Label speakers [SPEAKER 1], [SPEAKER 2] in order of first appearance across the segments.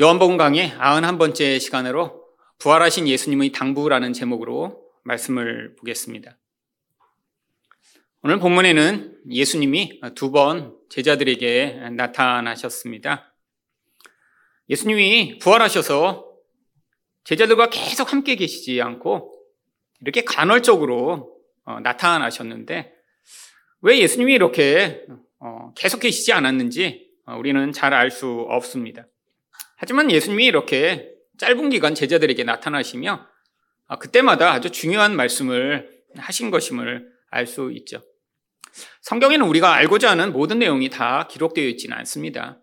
[SPEAKER 1] 요한복음 강의 91번째 시간으로 부활하신 예수님의 당부라는 제목으로 말씀을 보겠습니다. 오늘 본문에는 예수님이 두 번 제자들에게 나타나셨습니다. 예수님이 부활하셔서 제자들과 계속 함께 계시지 않고 이렇게 간헐적으로 어, 나타나셨는데 왜 예수님이 이렇게 어, 계속 계시지 않았는지 어, 우리는 잘 알 수 없습니다. 하지만 예수님이 이렇게 짧은 기간 제자들에게 나타나시며 아, 그때마다 아주 중요한 말씀을 하신 것임을 알 수 있죠. 성경에는 우리가 알고자 하는 모든 내용이 다 기록되어 있지는 않습니다.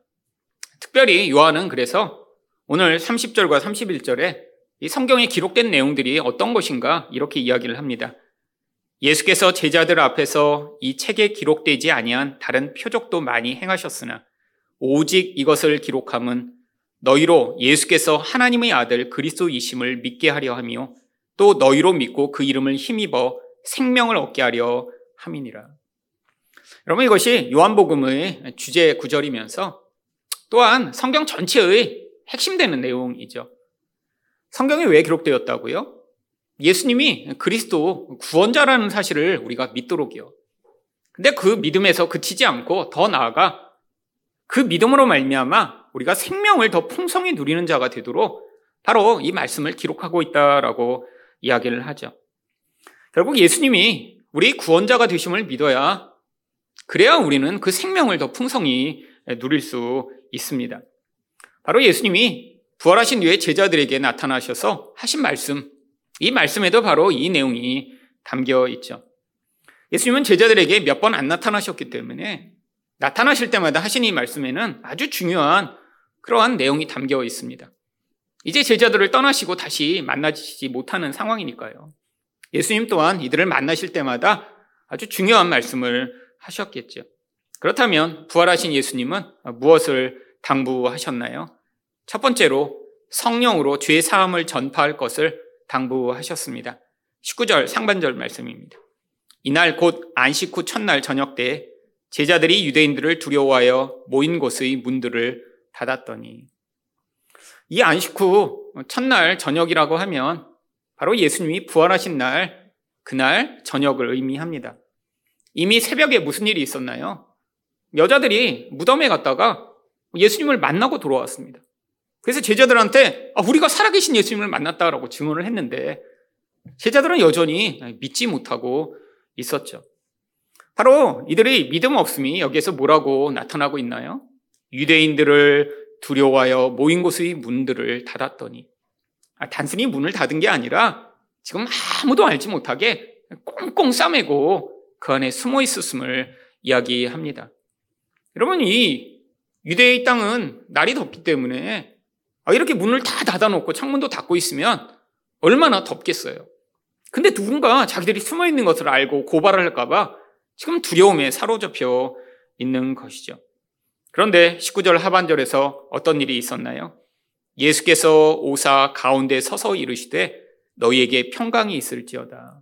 [SPEAKER 1] 특별히 요한은 그래서 오늘 30절과 31절에 이 성경에 기록된 내용들이 어떤 것인가 이렇게 이야기를 합니다. 예수께서 제자들 앞에서 이 책에 기록되지 아니한 다른 표적도 많이 행하셨으나 오직 이것을 기록함은 너희로 예수께서 하나님의 아들 그리스도이심을 믿게 하려 하며 또 너희로 믿고 그 이름을 힘입어 생명을 얻게 하려 함이니라. 여러분 이것이 요한복음의 주제 구절이면서 또한 성경 전체의 핵심되는 내용이죠. 성경에 왜 기록되었다고요? 예수님이 그리스도 구원자라는 사실을 우리가 믿도록이요. 근데 그 믿음에서 그치지 않고 더 나아가 그 믿음으로 말미암아 우리가 생명을 더 풍성히 누리는 자가 되도록 바로 이 말씀을 기록하고 있다라고 이야기를 하죠. 결국 예수님이 우리 구원자가 되심을 믿어야 그래야 우리는 그 생명을 더 풍성히 누릴 수 있습니다. 바로 예수님이 부활하신 뒤에 제자들에게 나타나셔서 하신 말씀, 이 말씀에도 바로 이 내용이 담겨 있죠. 예수님은 제자들에게 몇 번 안 나타나셨기 때문에 나타나실 때마다 이 말씀에는 아주 중요한 그러한 내용이 담겨 있습니다. 이제 제자들을 떠나시고 다시 만나지 못하는 상황이니까요. 예수님 또한 이들을 만나실 때마다 아주 중요한 말씀을 하셨겠죠. 그렇다면 부활하신 예수님은 무엇을 당부하셨나요? 첫 번째로 성령으로 죄 사함을 전파할 것을 당부하셨습니다. 19절 상반절 말씀입니다. 이날 곧 안식 후 첫날 저녁 때 제자들이 유대인들을 두려워하여 모인 곳의 문들을 닫았더니 이 안식 후 첫날 저녁이라고 하면 바로 예수님이 부활하신 날 그날 저녁을 의미합니다. 이미 새벽에 무슨 일이 있었나요? 여자들이 무덤에 갔다가 예수님을 만나고 돌아왔습니다. 그래서 제자들한테 아, 우리가 살아계신 예수님을 만났다라고 증언을 했는데 제자들은 여전히 믿지 못하고 있었죠. 바로 이들의 믿음 없음이 여기에서 뭐라고 나타나고 있나요? 유대인들을 두려워하여 모인 곳의 문들을 닫았더니 아, 단순히 문을 닫은 게 아니라 지금 아무도 알지 못하게 꽁꽁 싸매고 그 안에 숨어 있었음을 이야기합니다. 여러분 이 유대의 땅은 날이 덥기 때문에 아, 이렇게 문을 다 닫아놓고 창문도 닫고 있으면 얼마나 덥겠어요. 근데 누군가 자기들이 숨어 있는 것을 알고 고발을 할까봐 지금 두려움에 사로잡혀 있는 것이죠. 그런데 19절 하반절에서 어떤 일이 있었나요? 예수께서 오사 가운데 서서 이르시되 너희에게 평강이 있을지어다.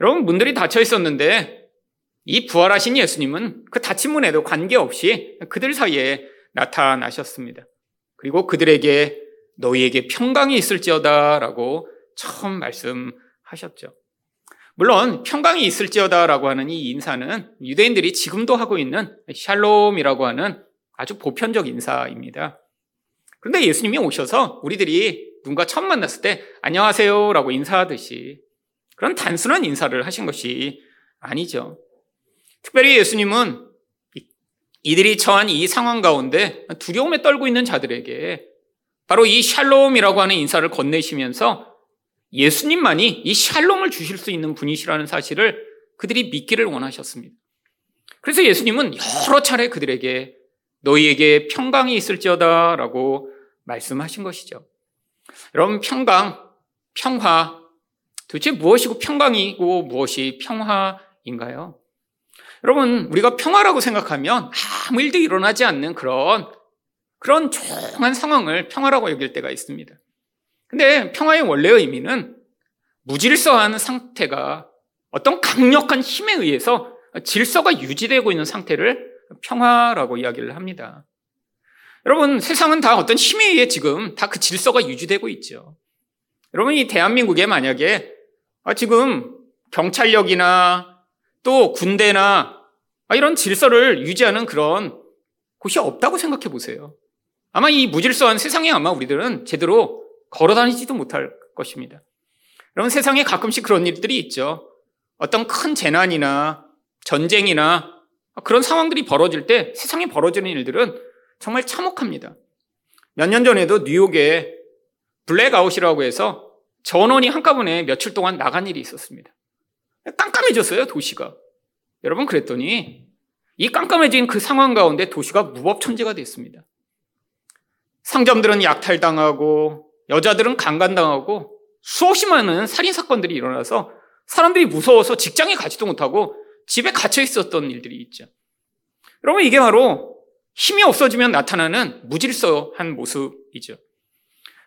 [SPEAKER 1] 여러분 문들이 닫혀 있었는데 이 부활하신 예수님은 그 닫힌 문에도 관계없이 그들 사이에 나타나셨습니다. 그리고 그들에게 너희에게 평강이 있을지어다라고 처음 말씀하셨죠. 물론 평강이 있을지어다라고 하는 이 인사는 유대인들이 지금도 하고 있는 샬롬이라고 하는 아주 보편적 인사입니다. 그런데 예수님이 오셔서 우리들이 누군가 처음 만났을 때 안녕하세요라고 인사하듯이 그런 단순한 인사를 하신 것이 아니죠. 특별히 예수님은 이들이 처한 이 상황 가운데 두려움에 떨고 있는 자들에게 바로 이 샬롬이라고 하는 인사를 건네시면서 예수님만이 이 샬롬을 주실 수 있는 분이시라는 사실을 그들이 믿기를 원하셨습니다. 그래서 예수님은 여러 차례 그들에게 너희에게 평강이 있을지어다 라고 말씀하신 것이죠. 여러분, 평강, 평화, 도대체 무엇이고 평강이고 무엇이 평화인가요? 여러분, 우리가 평화라고 생각하면 아무 일도 일어나지 않는 그런, 그런 조용한 상황을 평화라고 여길 때가 있습니다. 근데 평화의 원래의 의미는 무질서한 상태가 어떤 강력한 힘에 의해서 질서가 유지되고 있는 상태를 평화라고 이야기를 합니다. 여러분, 세상은 다 어떤 힘에 의해 지금 다 그 질서가 유지되고 있죠. 여러분, 이 대한민국에 만약에 아, 지금 경찰력이나 또 군대나 아, 이런 질서를 유지하는 그런 곳이 없다고 생각해 보세요. 아마 이 무질서한 세상에 아마 우리들은 제대로 걸어 다니지도 못할 것입니다. 여러분, 세상에 가끔씩 그런 일들이 있죠. 어떤 큰 재난이나 전쟁이나 그런 상황들이 벌어질 때 세상에 벌어지는 일들은 정말 참혹합니다. 몇 년 전에도 뉴욕에 blackout이라고 해서 전원이 한꺼번에 며칠 동안 나간 일이 있었습니다. 깜깜해졌어요, 도시가. 여러분, 그랬더니 이 깜깜해진 그 상황 가운데 도시가 무법천지가 됐습니다. 상점들은 약탈당하고 여자들은 강간당하고 수없이 많은 살인 사건들이 일어나서 사람들이 무서워서 직장에 가지도 못하고 집에 갇혀 있었던 일들이 있죠. 여러분, 이게 바로 힘이 없어지면 나타나는 무질서한 모습이죠.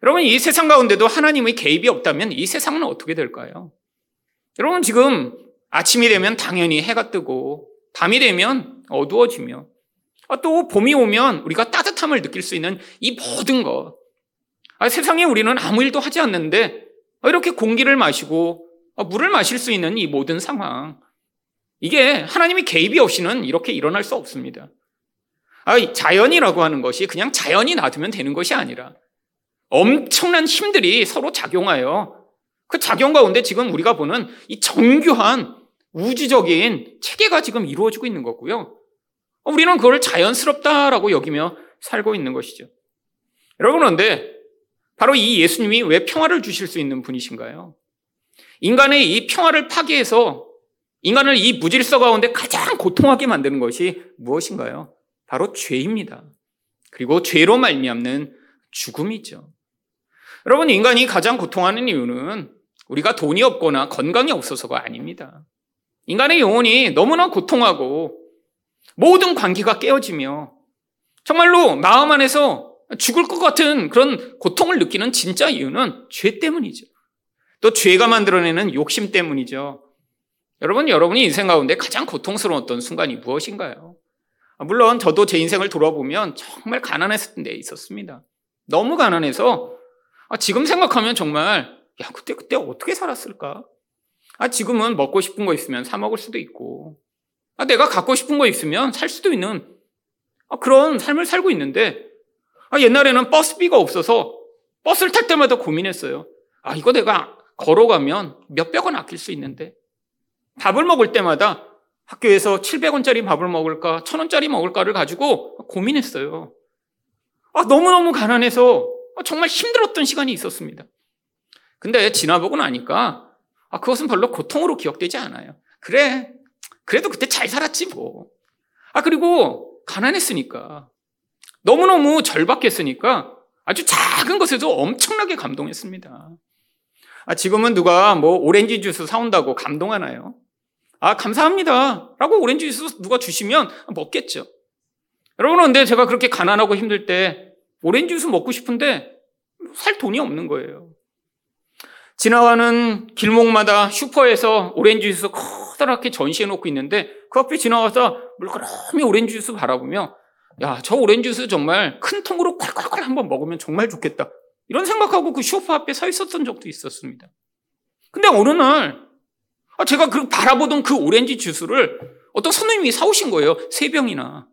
[SPEAKER 1] 여러분, 이 세상 가운데도 하나님의 개입이 없다면 이 세상은 어떻게 될까요? 여러분, 지금 아침이 되면 당연히 해가 뜨고, 밤이 되면 어두워지며, 아, 또 봄이 오면 우리가 따뜻함을 느낄 수 있는 이 모든 것. 아, 세상에 우리는 아무 일도 하지 않는데, 아, 이렇게 공기를 마시고, 물을 마실 수 있는 이 모든 상황. 이게 하나님이 개입이 없이는 이렇게 일어날 수 없습니다. 아, 자연이라고 하는 것이 그냥 자연이 놔두면 되는 것이 아니라 엄청난 힘들이 서로 작용하여 그 작용 가운데 지금 우리가 보는 이 정교한 우주적인 체계가 지금 이루어지고 있는 거고요. 우리는 그걸 자연스럽다라고 여기며 살고 있는 것이죠. 여러분, 그런데 바로 이 예수님이 왜 평화를 주실 수 있는 분이신가요? 인간의 이 평화를 파괴해서 인간을 이 무질서 가운데 가장 고통하게 만드는 것이 무엇인가요? 바로 죄입니다. 그리고 죄로 말미암는 죽음이죠. 여러분, 인간이 가장 고통하는 이유는 우리가 돈이 없거나 건강이 없어서가 아닙니다. 인간의 영혼이 너무나 고통하고 모든 관계가 깨어지며 정말로 마음 안에서 죽을 것 같은 그런 고통을 느끼는 진짜 이유는 죄 때문이죠. 또 죄가 만들어내는 욕심 때문이죠. 여러분, 여러분이 인생 가운데 가장 고통스러웠던 순간이 무엇인가요? 물론 저도 제 인생을 돌아보면 정말 가난했을 때 있었습니다. 너무 가난해서 아, 지금 생각하면 정말 야 그때 그때 어떻게 살았을까? 아 지금은 먹고 싶은 거 있으면 사 먹을 수도 있고 아 내가 갖고 싶은 거 있으면 살 수도 있는 아, 그런 삶을 살고 있는데 아, 옛날에는 버스비가 없어서 버스를 탈 때마다 고민했어요. 아 이거 내가 걸어가면 몇백 원 아낄 수 있는데 밥을 먹을 때마다 학교에서 700원짜리 밥을 먹을까, 1000원짜리 먹을까를 가지고 고민했어요. 아, 너무너무 가난해서 정말 힘들었던 시간이 있었습니다. 근데 지나보고 나니까 아, 그것은 별로 고통으로 기억되지 않아요. 그래. 그래도 그때 잘 살았지 뭐. 아, 그리고 가난했으니까. 너무너무 절박했으니까 아주 작은 것에도 엄청나게 감동했습니다. 아, 지금은 누가 뭐 오렌지 주스 사온다고 감동하나요? 아, 감사합니다. 라고 오렌지 주스 누가 주시면 먹겠죠. 여러분, 근데 제가 그렇게 가난하고 힘들 때 오렌지 주스 먹고 싶은데 살 돈이 없는 거예요. 지나가는 길목마다 슈퍼에서 오렌지 주스 커다랗게 전시해 놓고 있는데 그 앞에 지나가서 물끄러미 오렌지 주스 바라보며 야, 저 오렌지 주스 정말 큰 통으로 콸콸콸 한번 먹으면 정말 좋겠다. 이런 생각하고 그 슈퍼 앞에 서 있었던 적도 있었습니다. 근데 어느 날 아, 제가 그 바라보던 그 오렌지 주스를 어떤 선생님이 사오신 거예요. 세 병이나.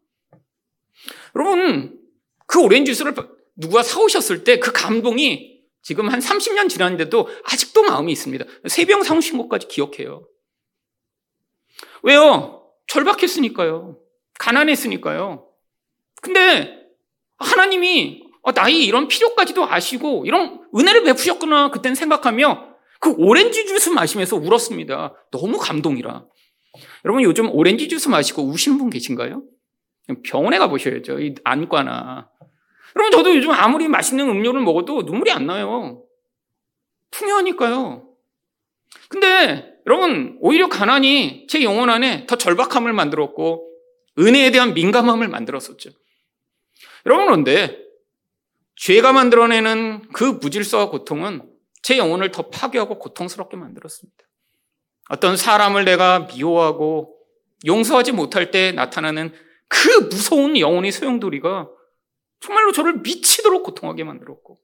[SPEAKER 1] 여러분, 그 오렌지 주스를 누가 사오셨을 때 그 감동이 지금 한 30년 지났는데도 아직도 마음이 있습니다. 세 병 사오신 것까지 기억해요. 왜요? 절박했으니까요. 가난했으니까요. 근데 하나님이 어, 나의 이런 필요까지도 아시고 이런 은혜를 베푸셨구나 그땐 생각하며 그 오렌지 주스 마시면서 울었습니다. 너무 감동이라. 여러분 요즘 오렌지 주스 마시고 우시는 분 계신가요? 병원에 가보셔야죠. 이 안과나. 여러분 저도 요즘 아무리 맛있는 음료를 먹어도 눈물이 안 나요. 풍요하니까요. 근데 여러분 오히려 가난이 제 영혼 안에 더 절박함을 만들었고 은혜에 대한 민감함을 만들었었죠. 여러분 그런데 죄가 만들어내는 그 무질서와 고통은 제 영혼을 더 파괴하고 고통스럽게 만들었습니다. 어떤 사람을 내가 미워하고 용서하지 못할 때 나타나는 그 무서운 영혼의 소용돌이가 정말로 저를 미치도록 고통하게 만들었고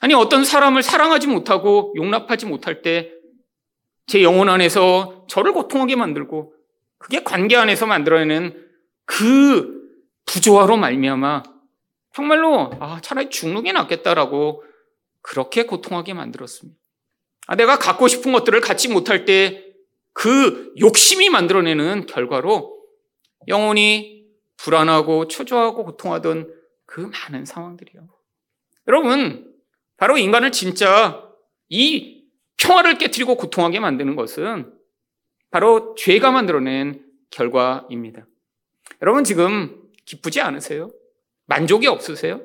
[SPEAKER 1] 아니 어떤 사람을 사랑하지 못하고 용납하지 못할 때 제 영혼 안에서 저를 고통하게 만들고 그게 관계 안에서 만들어내는 그 부조화로 말미암아 정말로 아, 차라리 죽는 게 낫겠다라고 그렇게 고통하게 만들었습니다. 아, 내가 갖고 싶은 것들을 갖지 못할 때 그 욕심이 만들어내는 결과로 영혼이 불안하고 초조하고 고통하던 그 많은 상황들이요. 여러분, 바로 인간을 진짜 이 평화를 깨뜨리고 고통하게 만드는 것은 바로 죄가 만들어낸 결과입니다. 여러분 지금 기쁘지 않으세요? 만족이 없으세요?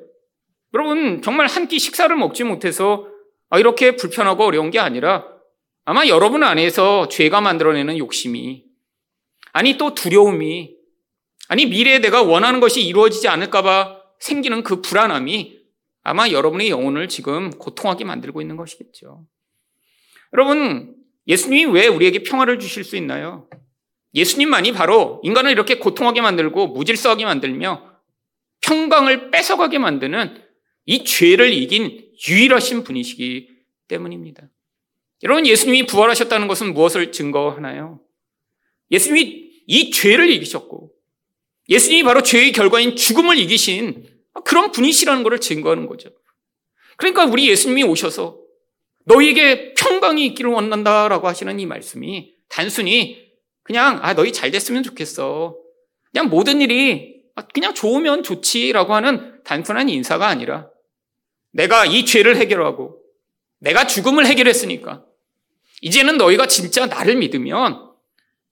[SPEAKER 1] 여러분 정말 한 끼 식사를 먹지 못해서 아, 이렇게 불편하고 어려운 게 아니라 아마 여러분 안에서 죄가 만들어내는 욕심이 아니 또 두려움이 아니 미래에 내가 원하는 것이 이루어지지 않을까봐 생기는 그 불안함이 아마 여러분의 영혼을 지금 고통하게 만들고 있는 것이겠죠. 여러분 예수님이 왜 우리에게 평화를 주실 수 있나요? 예수님만이 바로 인간을 이렇게 고통하게 만들고 무질서하게 만들며 평강을 뺏어가게 만드는 이 죄를 이긴 유일하신 분이시기 때문입니다. 여러분, 예수님이 부활하셨다는 것은 무엇을 증거하나요? 예수님이 이 죄를 이기셨고, 예수님이 바로 죄의 결과인 죽음을 이기신 그런 분이시라는 것을 증거하는 거죠. 그러니까 우리 예수님이 오셔서 너희에게 평강이 있기를 원한다라고 하시는 이 말씀이 단순히 그냥 아 너희 잘 됐으면 좋겠어. 그냥 모든 일이 그냥 좋으면 좋지라고 하는 단순한 인사가 아니라 내가 이 죄를 해결하고 내가 죽음을 해결했으니까 이제는 너희가 진짜 나를 믿으면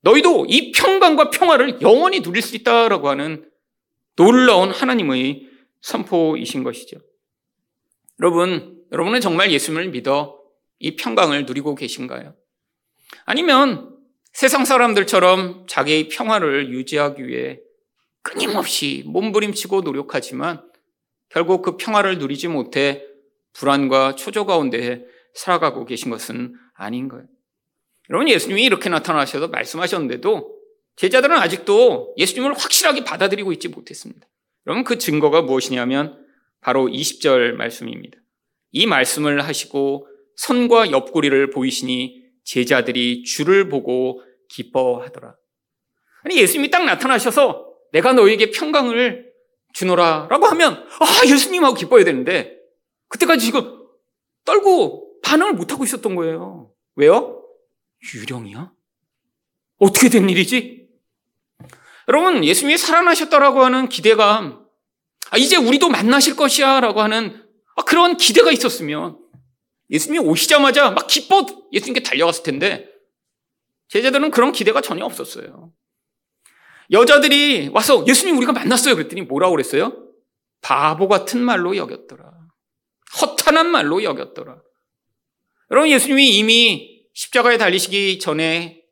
[SPEAKER 1] 너희도 이 평강과 평화를 영원히 누릴 수 있다라고 하는 놀라운 하나님의 선포이신 것이죠. 여러분, 여러분은 정말 예수님을 믿어 이 평강을 누리고 계신가요? 아니면 세상 사람들처럼 자기의 평화를 유지하기 위해 끊임없이 몸부림치고 노력하지만 결국 그 평화를 누리지 못해 불안과 초조 가운데 살아가고 계신 것은 아닌 거예요. 여러분, 예수님이 이렇게 나타나셔서 말씀하셨는데도 제자들은 아직도 예수님을 확실하게 받아들이고 있지 못했습니다. 여러분, 그 증거가 무엇이냐면 바로 20절 말씀입니다. 이 말씀을 하시고 선과 옆구리를 보이시니 제자들이 주를 보고 기뻐하더라. 아니, 예수님이 딱 나타나셔서 내가 너에게 평강을 주노라 라고 하면, 아, 예수님하고 기뻐해야 되는데, 그때까지 지금 떨고 반응을 못하고 있었던 거예요. 왜요? 유령이야? 어떻게 된 일이지? 여러분, 예수님이 살아나셨다라고 하는 기대감, 아, 이제 우리도 만나실 것이야 라고 하는 아, 그런 기대가 있었으면 예수님이 오시자마자 막 기뻐 예수님께 달려갔을 텐데 제자들은 그런 기대가 전혀 없었어요. 여자들이 와서 예수님 우리가 만났어요. 그랬더니 뭐라고 그랬어요? 바보 같은 말로 여겼더라. 허탄한 말로 여겼더라. 여러분 예수님이 이미 십자가에 달리시기 전에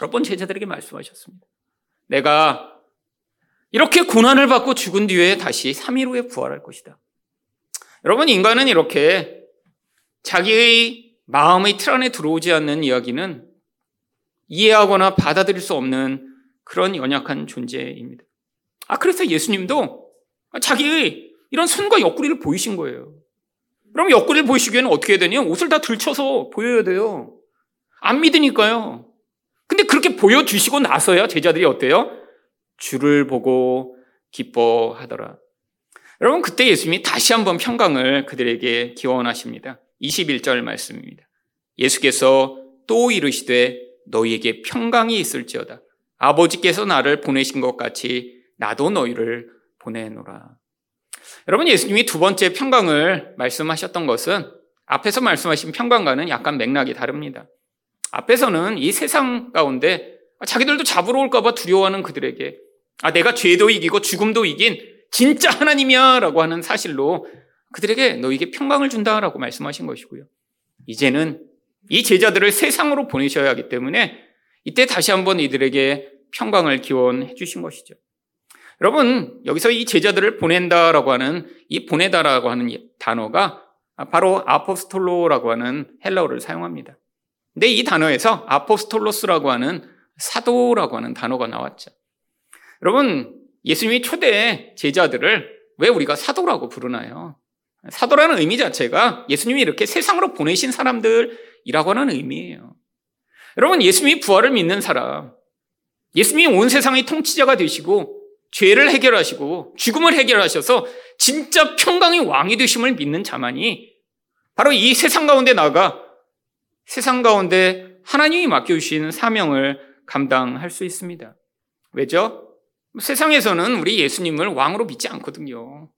[SPEAKER 1] 여러 번 제자들에게 말씀하셨습니다. 내가 이렇게 고난을 받고 죽은 뒤에 다시 3일 후에 부활할 것이다. 여러분 인간은 이렇게 자기의 마음의 틀 안에 들어오지 않는 이야기는 이해하거나 받아들일 수 없는 그런 연약한 존재입니다. 아, 그래서 예수님도 자기의 이런 손과 옆구리를 보이신 거예요. 그럼 옆구리를 보이시기에는 어떻게 해야 되냐? 옷을 다 들쳐서 보여야 돼요. 안 믿으니까요. 근데 그렇게 보여주시고 나서야 제자들이 어때요? 주를 보고 기뻐하더라. 여러분, 그때 예수님이 다시 한번 평강을 그들에게 기원하십니다. 21절 말씀입니다. 예수께서 또 이르시되 너희에게 평강이 있을지어다. 아버지께서 나를 보내신 것 같이 나도 너희를 보내노라. 여러분 예수님이 두 번째 평강을 말씀하셨던 것은 앞에서 말씀하신 평강과는 약간 맥락이 다릅니다. 앞에서는 이 세상 가운데 자기들도 잡으러 올까봐 두려워하는 그들에게 아 내가 죄도 이기고 죽음도 이긴 진짜 하나님이야라고 하는 사실로 그들에게 너에게 평강을 준다라고 말씀하신 것이고요. 이제는 이 제자들을 세상으로 보내셔야 하기 때문에 이때 다시 한번 이들에게 평강을 기원해 주신 것이죠. 여러분, 여기서 이 제자들을 보낸다라고 하는 이 보내다라고 하는 단어가 바로 아포스톨로라고 하는 헬라어를 사용합니다. 근데 이 단어에서 아포스톨로스라고 하는 사도라고 하는 단어가 나왔죠. 여러분, 예수님이 초대 제자들을 왜 우리가 사도라고 부르나요? 사도라는 의미 자체가 예수님이 이렇게 세상으로 보내신 사람들 이라고 하는 의미예요. 여러분, 예수님이 부활을 믿는 사람, 예수님이 온 세상의 통치자가 되시고 죄를 해결하시고 죽음을 해결하셔서 진짜 평강의 왕이 되심을 믿는 자만이 바로 이 세상 가운데 나가 세상 가운데 하나님이 맡겨주신 사명을 감당할 수 있습니다. 왜죠? 세상에서는 우리 예수님을 왕으로 믿지 않거든요.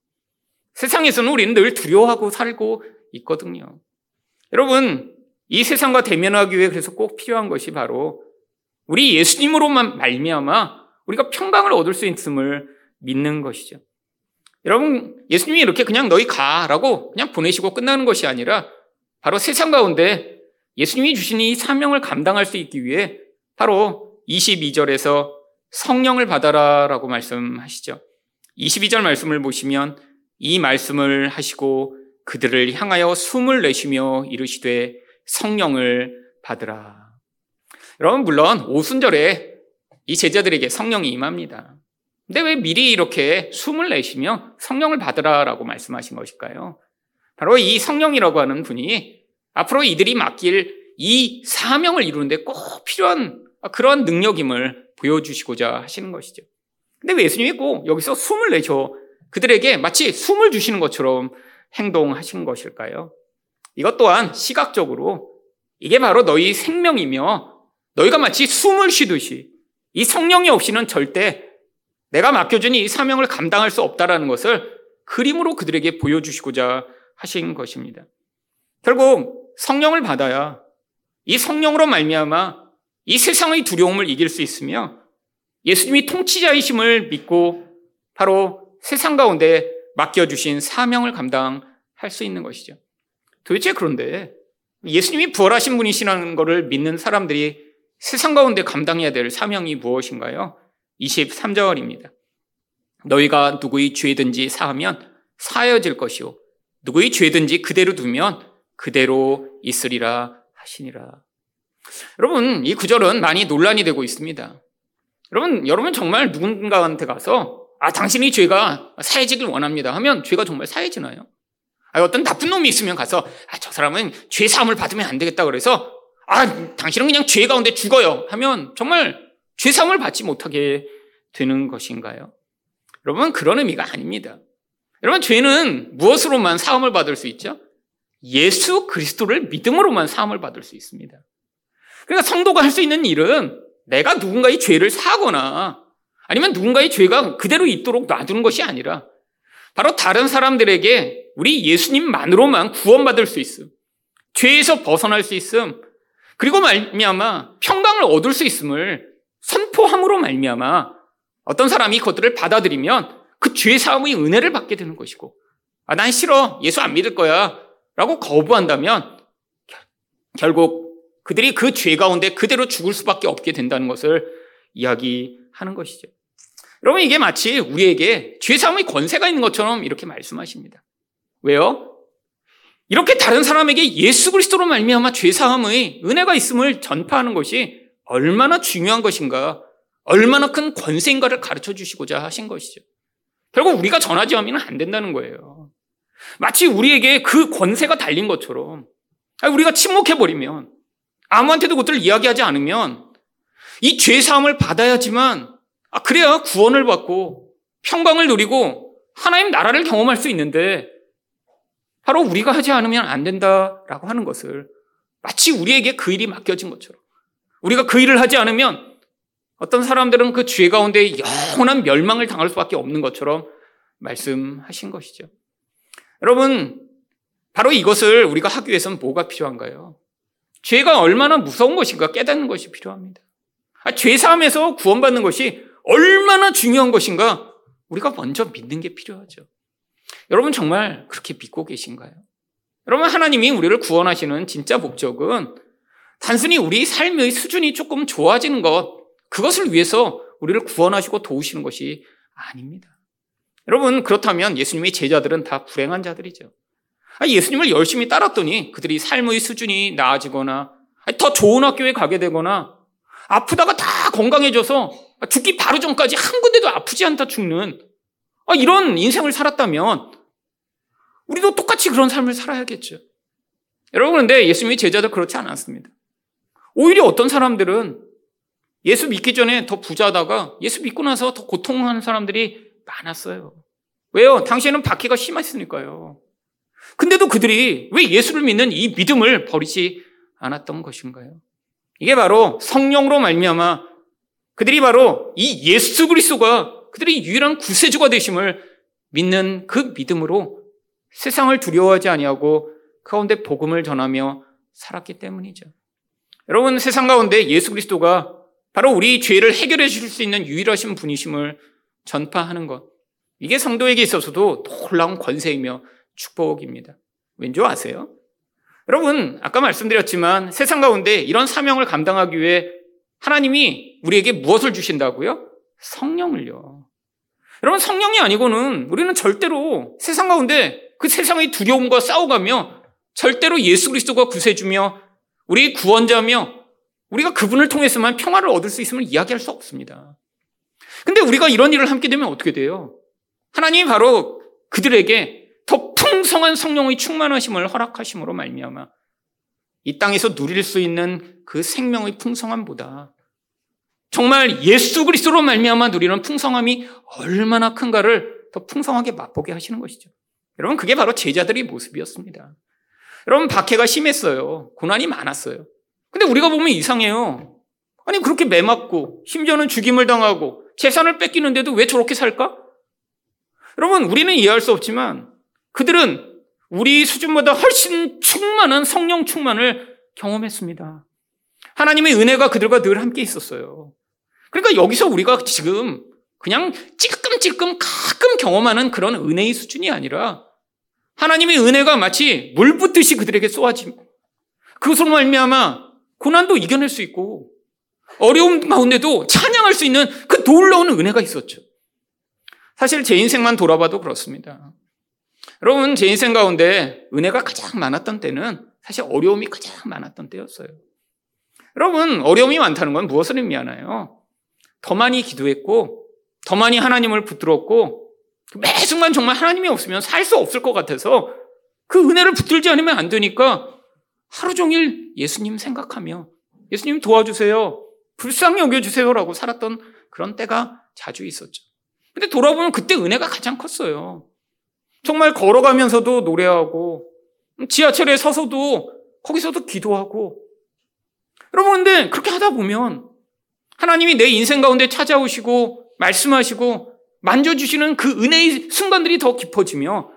[SPEAKER 1] 세상에서는 우리는 늘 두려워하고 살고 있거든요. 여러분, 이 세상과 대면하기 위해 그래서 꼭 필요한 것이 바로 우리 예수님으로만 말미암아 우리가 평강을 얻을 수 있음을 믿는 것이죠. 여러분, 예수님이 이렇게 그냥 너희 가라고 그냥 보내시고 끝나는 것이 아니라 바로 세상 가운데 예수님이 주신 이 사명을 감당할 수 있기 위해 바로 22절에서 성령을 받아라라고 말씀하시죠. 22절 말씀을 보시면 이 말씀을 하시고 그들을 향하여 숨을 내쉬며 이르시되 성령을 받으라. 여러분 물론 오순절에 이 제자들에게 성령이 임합니다. 근데 왜 미리 이렇게 숨을 내쉬며 성령을 받으라라고 말씀하신 것일까요? 바로 이 성령이라고 하는 분이 앞으로 이들이 맡길 이 사명을 이루는데 꼭 필요한 그런 능력임을 보여주시고자 하시는 것이죠. 근데 왜 예수님이 꼭 여기서 숨을 내셔 그들에게 마치 숨을 주시는 것처럼 행동하신 것일까요? 이것 또한 시각적으로 이게 바로 너희 생명이며 너희가 마치 숨을 쉬듯이 이 성령이 없이는 절대 내가 맡겨준 이 사명을 감당할 수 없다라는 것을 그림으로 그들에게 보여주시고자 하신 것입니다. 결국 성령을 받아야 이 성령으로 말미암아 이 세상의 두려움을 이길 수 있으며 예수님이 통치자이심을 믿고 바로 세상 가운데 맡겨주신 사명을 감당할 수 있는 것이죠. 도대체 그런데 예수님이 부활하신 분이시라는 것을 믿는 사람들이 세상 가운데 감당해야 될 사명이 무엇인가요? 23절입니다. 너희가 누구의 죄든지 사하면 사여질 것이요. 누구의 죄든지 그대로 두면 그대로 있으리라 하시니라. 여러분, 이 구절은 많이 논란이 되고 있습니다. 여러분, 여러분 정말 누군가한테 가서 아, 당신이 죄가 사해지길 원합니다 하면 죄가 정말 사해지나요? 아, 어떤 나쁜 놈이 있으면 가서 아, 저 사람은 죄 사함을 받으면 안 되겠다 그래서 아, 당신은 그냥 죄 가운데 죽어요 하면 정말 죄 사함을 받지 못하게 되는 것인가요? 여러분, 그런 의미가 아닙니다. 여러분, 죄는 무엇으로만 사함을 받을 수 있죠? 예수 그리스도를 믿음으로만 사함을 받을 수 있습니다. 그러니까 성도가 할 수 있는 일은 내가 누군가의 죄를 사거나 아니면 누군가의 죄가 그대로 있도록 놔두는 것이 아니라 바로 다른 사람들에게 우리 예수님만으로만 구원받을 수 있음. 죄에서 벗어날 수 있음. 그리고 말미암아 평강을 얻을 수 있음을 선포함으로 말미암아 어떤 사람이 그것들을 받아들이면 그 죄 사함의 은혜를 받게 되는 것이고 아, 난 싫어. 예수 안 믿을 거야. 라고 거부한다면 결국 그들이 그 죄 가운데 그대로 죽을 수밖에 없게 된다는 것을 이야기하는 것이죠. 여러분 이게 마치 우리에게 죄 사함의 권세가 있는 것처럼 이렇게 말씀하십니다. 왜요? 이렇게 다른 사람에게 예수 그리스도로 말미암아 죄 사함의 은혜가 있음을 전파하는 것이 얼마나 중요한 것인가, 얼마나 큰 권세인가를 가르쳐 주시고자 하신 것이죠. 결국 우리가 전하지 않으면 안 된다는 거예요. 마치 우리에게 그 권세가 달린 것처럼 우리가 침묵해 버리면 아무한테도 그것들을 이야기하지 않으면 이 죄 사함을 받아야지만 아, 그래야 구원을 받고 평강을 누리고 하나님 나라를 경험할 수 있는데 바로 우리가 하지 않으면 안 된다라고 하는 것을 마치 우리에게 그 일이 맡겨진 것처럼 우리가 그 일을 하지 않으면 어떤 사람들은 그 죄 가운데 영원한 멸망을 당할 수밖에 없는 것처럼 말씀하신 것이죠. 여러분, 바로 이것을 우리가 하기 위해서는 뭐가 필요한가요? 죄가 얼마나 무서운 것인가 깨닫는 것이 필요합니다. 아, 죄 사함에서 구원받는 것이 얼마나 중요한 것인가 우리가 먼저 믿는 게 필요하죠. 여러분 정말 그렇게 믿고 계신가요? 여러분 하나님이 우리를 구원하시는 진짜 목적은 단순히 우리 삶의 수준이 조금 좋아지는 것 그것을 위해서 우리를 구원하시고 도우시는 것이 아닙니다. 여러분, 그렇다면 예수님의 제자들은 다 불행한 자들이죠. 예수님을 열심히 따랐더니 그들이 삶의 수준이 나아지거나 더 좋은 학교에 가게 되거나 아프다가 다 건강해져서 죽기 바로 전까지 한 군데도 아프지 않다 죽는 아, 이런 인생을 살았다면 우리도 똑같이 그런 삶을 살아야겠죠. 여러분, 근데 예수님의 제자들 그렇지 않았습니다. 오히려 어떤 사람들은 예수 믿기 전에 더 부자다가 예수 믿고 나서 더 고통하는 사람들이 많았어요. 왜요? 당시에는 박해가 심했으니까요. 근데도 그들이 왜 예수를 믿는 이 믿음을 버리지 않았던 것인가요? 이게 바로 성령으로 말미암아 그들이 바로 이 예수 그리스도가 그들의 유일한 구세주가 되심을 믿는 그 믿음으로 세상을 두려워하지 아니하고 가운데 복음을 전하며 살았기 때문이죠. 여러분 세상 가운데 예수 그리스도가 바로 우리 죄를 해결해 주실 수 있는 유일하신 분이심을 전파하는 것. 이게 성도에게 있어서도 놀라운 권세이며 축복입니다. 왠지 아세요? 여러분, 아까 말씀드렸지만 세상 가운데 이런 사명을 감당하기 위해 하나님이 우리에게 무엇을 주신다고요? 성령을요. 여러분, 성령이 아니고는 우리는 절대로 세상 가운데 그 세상의 두려움과 싸워가며 절대로 예수 그리스도가 구세주며 우리 구원자며 우리가 그분을 통해서만 평화를 얻을 수 있음을 이야기할 수 없습니다. 근데 우리가 이런 일을 함께 되면 어떻게 돼요? 하나님이 바로 그들에게 더 풍성한 성령의 충만하심을 허락하심으로 말미암아 이 땅에서 누릴 수 있는 그 생명의 풍성함보다 정말 예수 그리스도로 말미암아 누리는 풍성함이 얼마나 큰가를 더 풍성하게 맛보게 하시는 것이죠. 여러분 그게 바로 제자들의 모습이었습니다. 여러분 박해가 심했어요. 고난이 많았어요. 근데 우리가 보면 이상해요. 아니 그렇게 매맞고 심지어는 죽임을 당하고 재산을 뺏기는데도 왜 저렇게 살까? 여러분 우리는 이해할 수 없지만 그들은 우리 수준보다 훨씬 충만한 성령 충만을 경험했습니다. 하나님의 은혜가 그들과 늘 함께 있었어요. 그러니까 여기서 우리가 지금 그냥 찔끔찔끔 가끔 경험하는 그런 은혜의 수준이 아니라 하나님의 은혜가 마치 물 붓듯이 그들에게 쏘아짐. 그것으로 말미암아 고난도 이겨낼 수 있고 어려움 가운데도 찬양할 수 있는 그 놀라운 은혜가 있었죠. 사실 제 인생만 돌아봐도 그렇습니다. 여러분, 제 인생 가운데 은혜가 가장 많았던 때는 사실 어려움이 가장 많았던 때였어요. 여러분, 어려움이 많다는 건 무엇을 의미하나요? 더 많이 기도했고, 더 많이 하나님을 붙들었고, 매 순간 정말 하나님이 없으면 살 수 없을 것 같아서 그 은혜를 붙들지 않으면 안 되니까 하루 종일 예수님 생각하며 예수님 도와주세요. 불쌍히 여겨주세요라고 살았던 그런 때가 자주 있었죠. 근데 돌아보면 그때 은혜가 가장 컸어요. 정말 걸어가면서도 노래하고 지하철에 서서도 거기서도 기도하고 여러분 근데 그렇게 하다 보면 하나님이 내 인생 가운데 찾아오시고 말씀하시고 만져주시는 그 은혜의 순간들이 더 깊어지며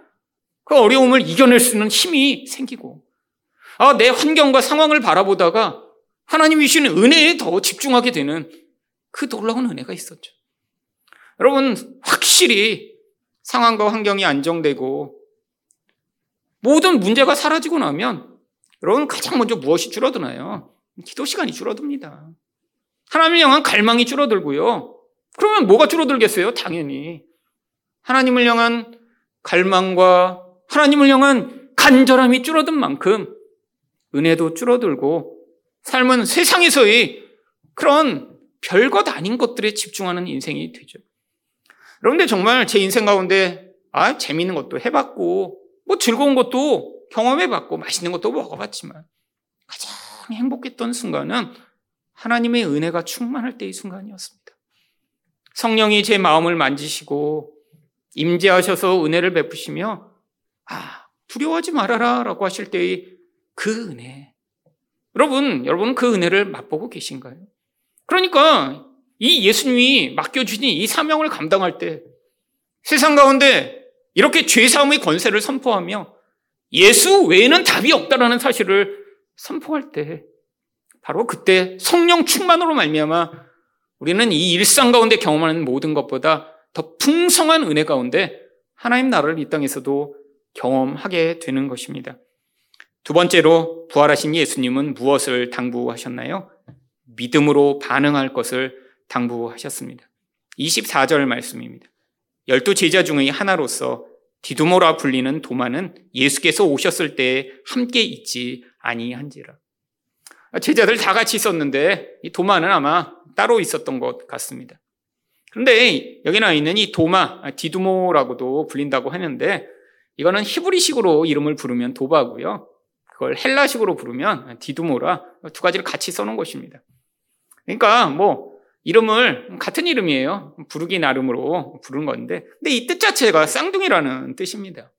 [SPEAKER 1] 그 어려움을 이겨낼 수 있는 힘이 생기고 아, 내 환경과 상황을 바라보다가 하나님이 주시는 은혜에 더 집중하게 되는 그 놀라운 은혜가 있었죠. 여러분, 확실히 상황과 환경이 안정되고 모든 문제가 사라지고 나면 여러분 가장 먼저 무엇이 줄어드나요? 기도 시간이 줄어듭니다. 하나님을 향한 갈망이 줄어들고요. 그러면 뭐가 줄어들겠어요? 당연히. 하나님을 향한 갈망과 하나님을 향한 간절함이 줄어든 만큼 은혜도 줄어들고 삶은 세상에서의 그런 별것 아닌 것들에 집중하는 인생이 되죠. 그런데 정말 제 인생 가운데 아 재미있는 것도 해봤고 뭐 즐거운 것도 경험해봤고 맛있는 것도 먹어봤지만 가장 행복했던 순간은 하나님의 은혜가 충만할 때의 순간이었습니다. 성령이 제 마음을 만지시고 임재하셔서 은혜를 베푸시며 아 두려워하지 말아라라고 하실 때의 그 은혜. 여러분, 여러분 그 은혜를 맛보고 계신가요? 그러니까 이 예수님이 맡겨주신 이 사명을 감당할 때 세상 가운데 이렇게 죄사함의 권세를 선포하며 예수 외에는 답이 없다라는 사실을 선포할 때 바로 그때 성령 충만으로 말미암아 우리는 이 일상 가운데 경험하는 모든 것보다 더 풍성한 은혜 가운데 하나님 나라를 이 땅에서도 경험하게 되는 것입니다. 두 번째로 부활하신 예수님은 무엇을 당부하셨나요? 믿음으로 반응할 것을 당부하셨습니다. 24절 말씀입니다. 열두 제자 중의 하나로서 디두모라 불리는 도마는 예수께서 오셨을 때 함께 있지 아니한지라. 제자들 다 같이 있었는데 이 도마는 아마 따로 있었던 것 같습니다. 그런데 여기 나와 있는 이 도마, 아, 디두모라고도 불린다고 하는데 이거는 히브리식으로 이름을 부르면 도바고요. 그걸 헬라식으로 부르면 디두모라 두 가지를 같이 써놓은 것입니다. 그러니까 뭐 이름을 같은 이름이에요. 부르기 나름으로 부르는 건데 근데 이 뜻 자체가 쌍둥이라는 뜻입니다.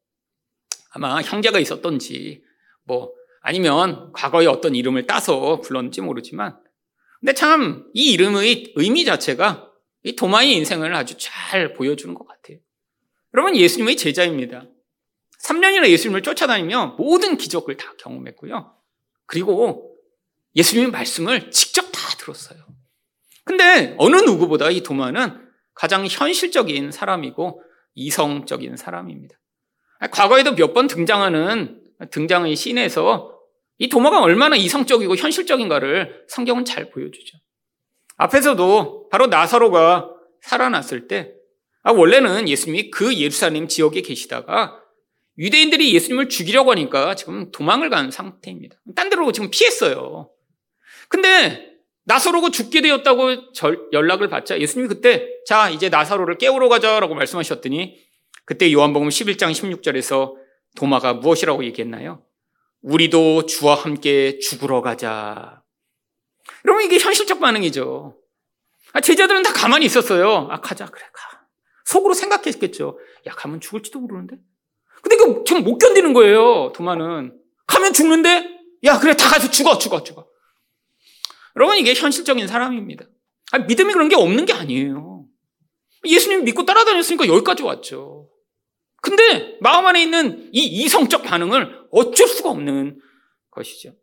[SPEAKER 1] 아마 형제가 있었던지 뭐 아니면 과거에 어떤 이름을 따서 불렀는지 모르지만 근데 참 이 이름의 의미 자체가 이 도마의 인생을 아주 잘 보여주는 것 같아요. 여러분 예수님의 제자입니다. 3년이나 예수님을 쫓아다니며 모든 기적을 다 경험했고요. 그리고 예수님의 말씀을 직접 다 들었어요. 근데 어느 누구보다 이 도마는 가장 현실적인 사람이고 이성적인 사람입니다. 과거에도 몇 번 등장하는 등장의 씬에서 이 도마가 얼마나 이성적이고 현실적인가를 성경은 잘 보여주죠. 앞에서도 바로 나사로가 살아났을 때, 아, 원래는 예수님이 그 예루살렘 지역에 계시다가 유대인들이 예수님을 죽이려고 하니까 지금 도망을 간 상태입니다. 딴 데로 지금 피했어요. 근데 나사로가 죽게 되었다고 연락을 받자 예수님이 그때 자, 이제 나사로를 깨우러 가자라고 말씀하셨더니 그때 요한복음 11장 16절에서 도마가 무엇이라고 얘기했나요? 우리도 주와 함께 죽으러 가자. 여러분 이게 현실적 반응이죠. 아, 제자들은 다 가만히 있었어요. 아 가자 그래 가. 속으로 생각했겠죠. 야 가면 죽을지도 모르는데. 근데 그 지금 못 견디는 거예요. 도마는 가면 죽는데. 야 그래 다 가서 죽어 죽어 죽어. 여러분 이게 현실적인 사람입니다. 아, 믿음이 그런 게 없는 게 아니에요. 예수님 믿고 따라다녔으니까 여기까지 왔죠. 근데 마음 안에 있는 이 이성적 반응을 어쩔 수가 없는 것이죠.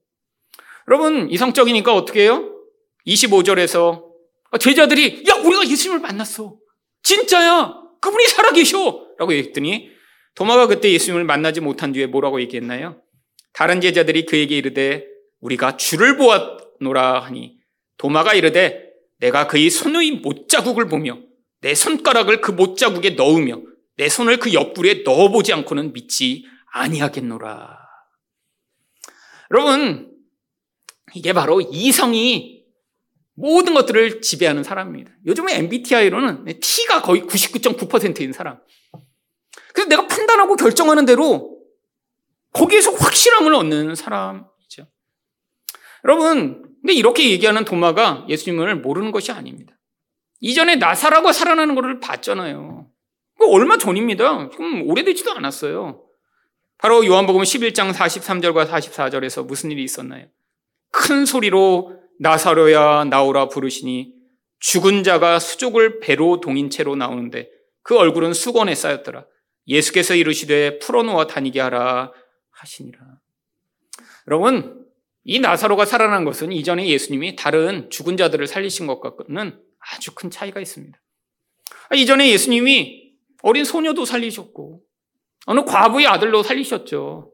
[SPEAKER 1] 여러분, 이성적이니까 어떻게 해요? 25절에서 제자들이 야, 우리가 예수님을 만났어. 진짜야. 그분이 살아계셔. 라고 얘기했더니 도마가 그때 예수님을 만나지 못한 뒤에 뭐라고 얘기했나요? 다른 제자들이 그에게 이르되 우리가 주를 보았노라 하니 도마가 이르되 내가 그의 손의 못자국을 보며 내 손가락을 그 못자국에 넣으며 내 손을 그 옆구리에 넣어보지 않고는 믿지 아니하겠노라. 여러분, 이게 바로 이성이 모든 것들을 지배하는 사람입니다. 요즘에 MBTI로는 T가 거의 99.9%인 사람. 그래서 내가 판단하고 결정하는 대로 거기에서 확실함을 얻는 사람이죠. 여러분, 근데 이렇게 얘기하는 도마가 예수님을 모르는 것이 아닙니다. 이전에 나사라고 살아나는 것을 봤잖아요. 얼마 전입니다. 지금 오래되지도 않았어요. 바로 요한복음 11장 43절과 44절에서 무슨 일이 있었나요? 큰 소리로 나사로야 나오라 부르시니 죽은 자가 수족을 배로 동인 채로 나오는데 그 얼굴은 수건에 쌓였더라. 예수께서 이르시되 풀어놓아 다니게 하라 하시니라. 여러분, 이 나사로가 살아난 것은 이전에 예수님이 다른 죽은 자들을 살리신 것과는 아주 큰 차이가 있습니다. 이전에 예수님이 어린 소녀도 살리셨고 어느 과부의 아들로 살리셨죠.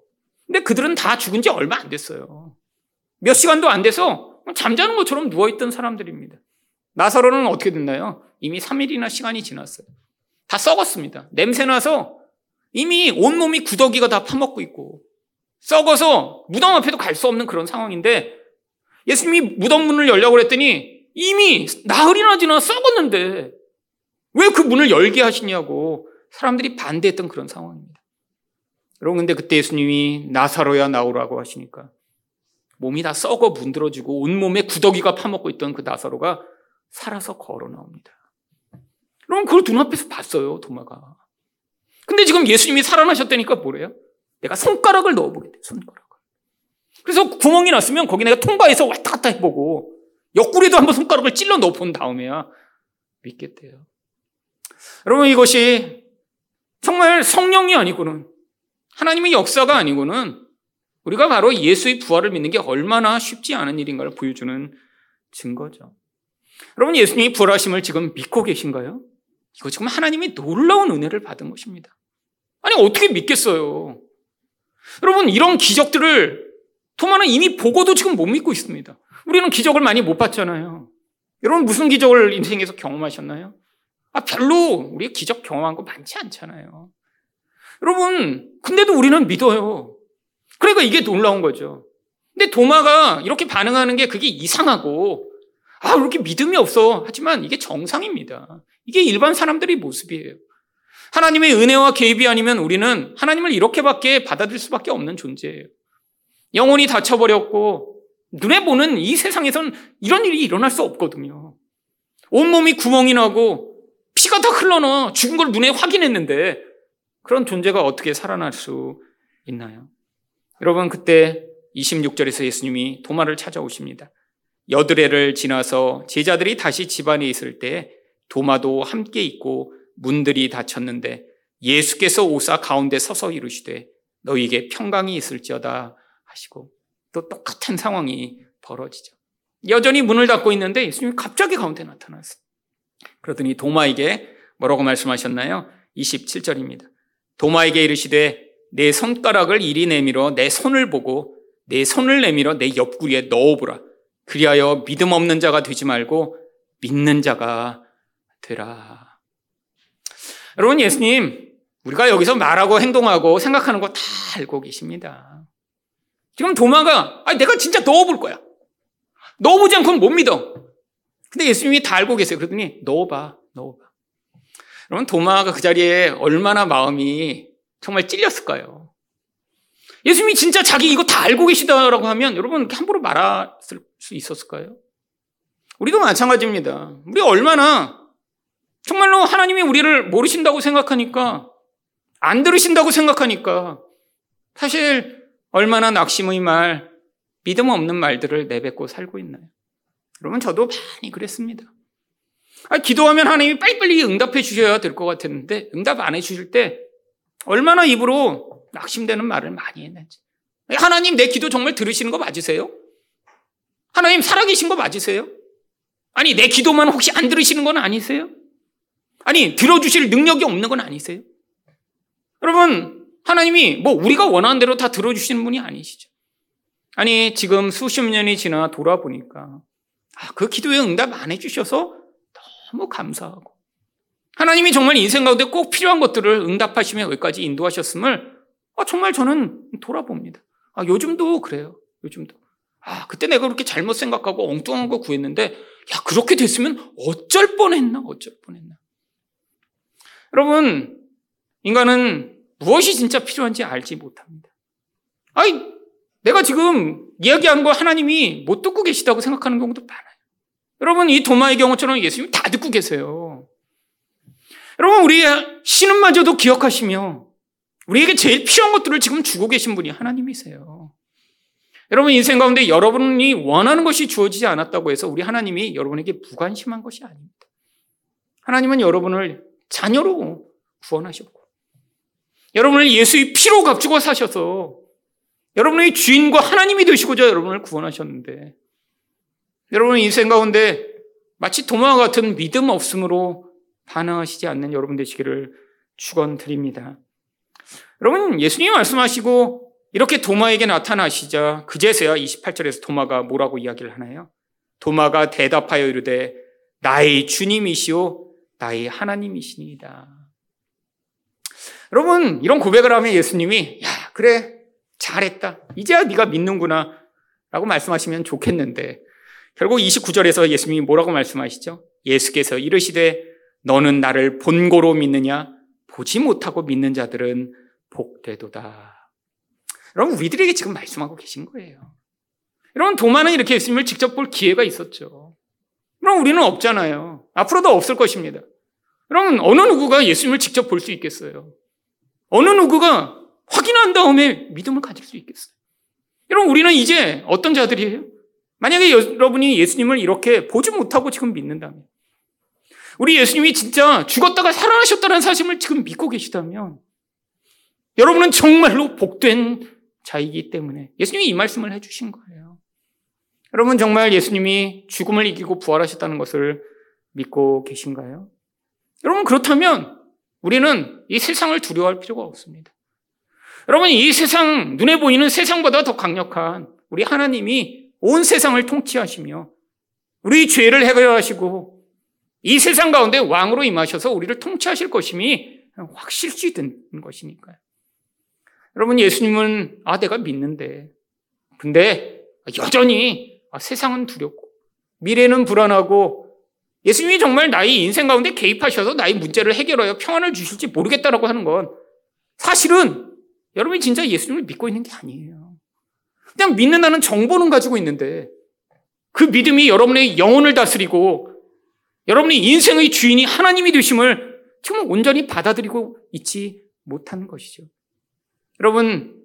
[SPEAKER 1] 근데 그들은 다 죽은 지 얼마 안 됐어요. 몇 시간도 안 돼서 잠자는 것처럼 누워있던 사람들입니다. 나사로는 어떻게 됐나요? 이미 3일이나 시간이 지났어요. 다 썩었습니다. 냄새나서 이미 온몸이 구더기가 다 파먹고 있고 썩어서 무덤 앞에도 갈 수 없는 그런 상황인데 예수님이 무덤 문을 열려고 그랬더니 이미 나흘이나 지나 썩었는데 왜 그 문을 열게 하시냐고 사람들이 반대했던 그런 상황입니다. 여러분, 근데 그때 예수님이 나사로야 나오라고 하시니까 몸이 다 썩어 문드러지고 온몸에 구더기가 파먹고 있던 그 나사로가 살아서 걸어 나옵니다. 여러분, 그걸 눈앞에서 봤어요, 도마가. 근데 지금 예수님이 살아나셨다니까 뭐래요? 내가 손가락을 넣어보게 돼, 손가락을. 그래서 구멍이 났으면 거기 내가 통과해서 왔다 갔다 해보고 옆구리도 한번 손가락을 찔러 넣어본 다음에야 믿겠대요. 여러분 이것이 정말 성령이 아니고는 하나님의 역사가 아니고는 우리가 바로 예수의 부활을 믿는 게 얼마나 쉽지 않은 일인가를 보여주는 증거죠. 여러분 예수님이 부활하심을 지금 믿고 계신가요? 이거 지금 하나님이 놀라운 은혜를 받은 것입니다. 아니 어떻게 믿겠어요? 여러분 이런 기적들을 토마는 이미 보고도 지금 못 믿고 있습니다. 우리는 기적을 많이 못 봤잖아요. 여러분 무슨 기적을 인생에서 경험하셨나요? 아, 별로 우리 기적 경험한 거 많지 않잖아요. 여러분, 근데도 우리는 믿어요. 그러니까 이게 놀라운 거죠. 근데 도마가 이렇게 반응하는 게 그게 이상하고, 아, 왜 이렇게 믿음이 없어. 하지만 이게 정상입니다. 이게 일반 사람들의 모습이에요. 하나님의 은혜와 개입이 아니면 우리는 하나님을 이렇게밖에 받아들일 수밖에 없는 존재예요. 영혼이 다쳐버렸고 눈에 보는 이 세상에선 이런 일이 일어날 수 없거든요. 온몸이 구멍이 나고 피가 다 흘러나 죽은 걸 눈에 확인했는데 그런 존재가 어떻게 살아날 수 있나요? 여러분 그때 26절에서 예수님이 도마를 찾아오십니다. 여드레를 지나서 제자들이 다시 집안에 있을 때 도마도 함께 있고 문들이 닫혔는데 예수께서 오사 가운데 서서 이르시되 너희에게 평강이 있을지어다 하시고 또 똑같은 상황이 벌어지죠. 여전히 문을 닫고 있는데 예수님이 갑자기 가운데 나타났어요. 그러더니 도마에게 뭐라고 말씀하셨나요? 27절입니다. 도마에게 이르시되 내 손가락을 이리 내밀어 내 손을 보고 내 손을 내밀어 내 옆구리에 넣어보라. 그리하여 믿음 없는 자가 되지 말고 믿는 자가 되라. 여러분 예수님 우리가 여기서 말하고 행동하고 생각하는 거 다 알고 계십니다. 지금 도마가 아 내가 진짜 넣어볼 거야. 넣어보지 않고는 못 믿어. 근데 예수님이 다 알고 계세요. 그러더니 넣어봐, 넣어봐. 여러분 도마가 그 자리에 얼마나 마음이 정말 찔렸을까요? 예수님이 진짜 자기 이거 다 알고 계시다라고 하면 여러분 함부로 말했을 수 있었을까요? 우리도 마찬가지입니다. 우리 얼마나 정말로 하나님이 우리를 모르신다고 생각하니까 안 들으신다고 생각하니까 사실 얼마나 낙심의 말, 믿음 없는 말들을 내뱉고 살고 있나요? 여러분 저도 많이 그랬습니다. 아, 기도하면 하나님이 빨리빨리 응답해 주셔야 될 것 같았는데 응답 안 해 주실 때 얼마나 입으로 낙심되는 말을 많이 했는지. 하나님 내 기도 정말 들으시는 거 맞으세요? 하나님 살아계신 거 맞으세요? 아니 내 기도만 혹시 안 들으시는 건 아니세요? 아니 들어주실 능력이 없는 건 아니세요? 여러분 하나님이 뭐 우리가 원하는 대로 다 들어주시는 분이 아니시죠. 아니 지금 수십 년이 지나 돌아보니까 아, 그 기도에 응답 안 해주셔서 너무 감사하고 하나님이 정말 인생 가운데 꼭 필요한 것들을 응답하시며 여기까지 인도하셨음을 아, 정말 저는 돌아봅니다. 아, 요즘도 그래요. 요즘도. 아, 그때 내가 그렇게 잘못 생각하고 엉뚱한 거 구했는데, 야, 그렇게 됐으면 어쩔 뻔했나, 어쩔 뻔했나. 여러분, 인간은 무엇이 진짜 필요한지 알지 못합니다. 아니, 내가 지금 이야기한 거 하나님이 못 듣고 계시다고 생각하는 경우도 많아요. 여러분, 이 도마의 경우처럼 예수님이 다 듣고 계세요. 여러분, 우리 신은마저도 기억하시며, 우리에게 제일 필요한 것들을 지금 주고 계신 분이 하나님이세요. 여러분, 인생 가운데 여러분이 원하는 것이 주어지지 않았다고 해서 우리 하나님이 여러분에게 무관심한 것이 아닙니다. 하나님은 여러분을 자녀로 구원하셨고, 여러분을 예수의 피로 값주고 사셔서 여러분의 주인과 하나님이 되시고자 여러분을 구원하셨는데, 여러분 인생 가운데 마치 도마와 같은 믿음 없음으로 반응하시지 않는 여러분 되시기를 축원드립니다. 여러분 예수님이 말씀하시고 이렇게 도마에게 나타나시자 그제서야 28절에서 도마가 뭐라고 이야기를 하나요? 도마가 대답하여 이르되 나의 주님이시오 나의 하나님이시니이다. 여러분 이런 고백을 하면 예수님이 야 그래 잘했다 이제야 네가 믿는구나 라고 말씀하시면 좋겠는데 결국 29절에서 예수님이 뭐라고 말씀하시죠? 예수께서 이르시되 너는 나를 본고로 믿느냐 보지 못하고 믿는 자들은 복되도다. 여러분 우리들에게 지금 말씀하고 계신 거예요. 여러분 도마는 이렇게 예수님을 직접 볼 기회가 있었죠. 그럼 우리는 없잖아요. 앞으로도 없을 것입니다. 여러분 어느 누구가 예수님을 직접 볼 수 있겠어요? 어느 누구가 확인한 다음에 믿음을 가질 수 있겠어요? 여러분 우리는 이제 어떤 자들이에요? 만약에 여러분이 예수님을 이렇게 보지 못하고 지금 믿는다면 우리 예수님이 진짜 죽었다가 살아나셨다는 사실을 지금 믿고 계시다면 여러분은 정말로 복된 자이기 때문에 예수님이 이 말씀을 해주신 거예요. 여러분 정말 예수님이 죽음을 이기고 부활하셨다는 것을 믿고 계신가요? 여러분 그렇다면 우리는 이 세상을 두려워할 필요가 없습니다. 여러분 이 세상 눈에 보이는 세상보다 더 강력한 우리 하나님이 온 세상을 통치하시며 우리 죄를 해결 하시고 이 세상 가운데 왕으로 임하셔서 우리를 통치하실 것임이 확실시 된 것이니까요. 여러분 예수님은 아 내가 믿는데 근데 여전히 아, 세상은 두렵고 미래는 불안하고 예수님이 정말 나의 인생 가운데 개입하셔서 나의 문제를 해결하여 평안을 주실지 모르겠다라고 하는 건 사실은 여러분이 진짜 예수님을 믿고 있는 게 아니에요. 그냥 믿는다는 정보는 가지고 있는데 그 믿음이 여러분의 영혼을 다스리고 여러분의 인생의 주인이 하나님이 되심을 정말 온전히 받아들이고 있지 못하는 것이죠. 여러분,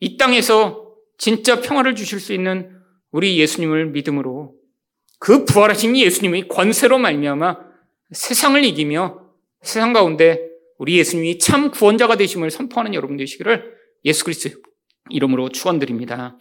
[SPEAKER 1] 이 땅에서 진짜 평화를 주실 수 있는 우리 예수님을 믿음으로 그 부활하신 예수님의 권세로 말미암아 세상을 이기며 세상 가운데 우리 예수님이 참 구원자가 되심을 선포하는 여러분 되시기를 예수 그리스도 이름으로 축원드립니다.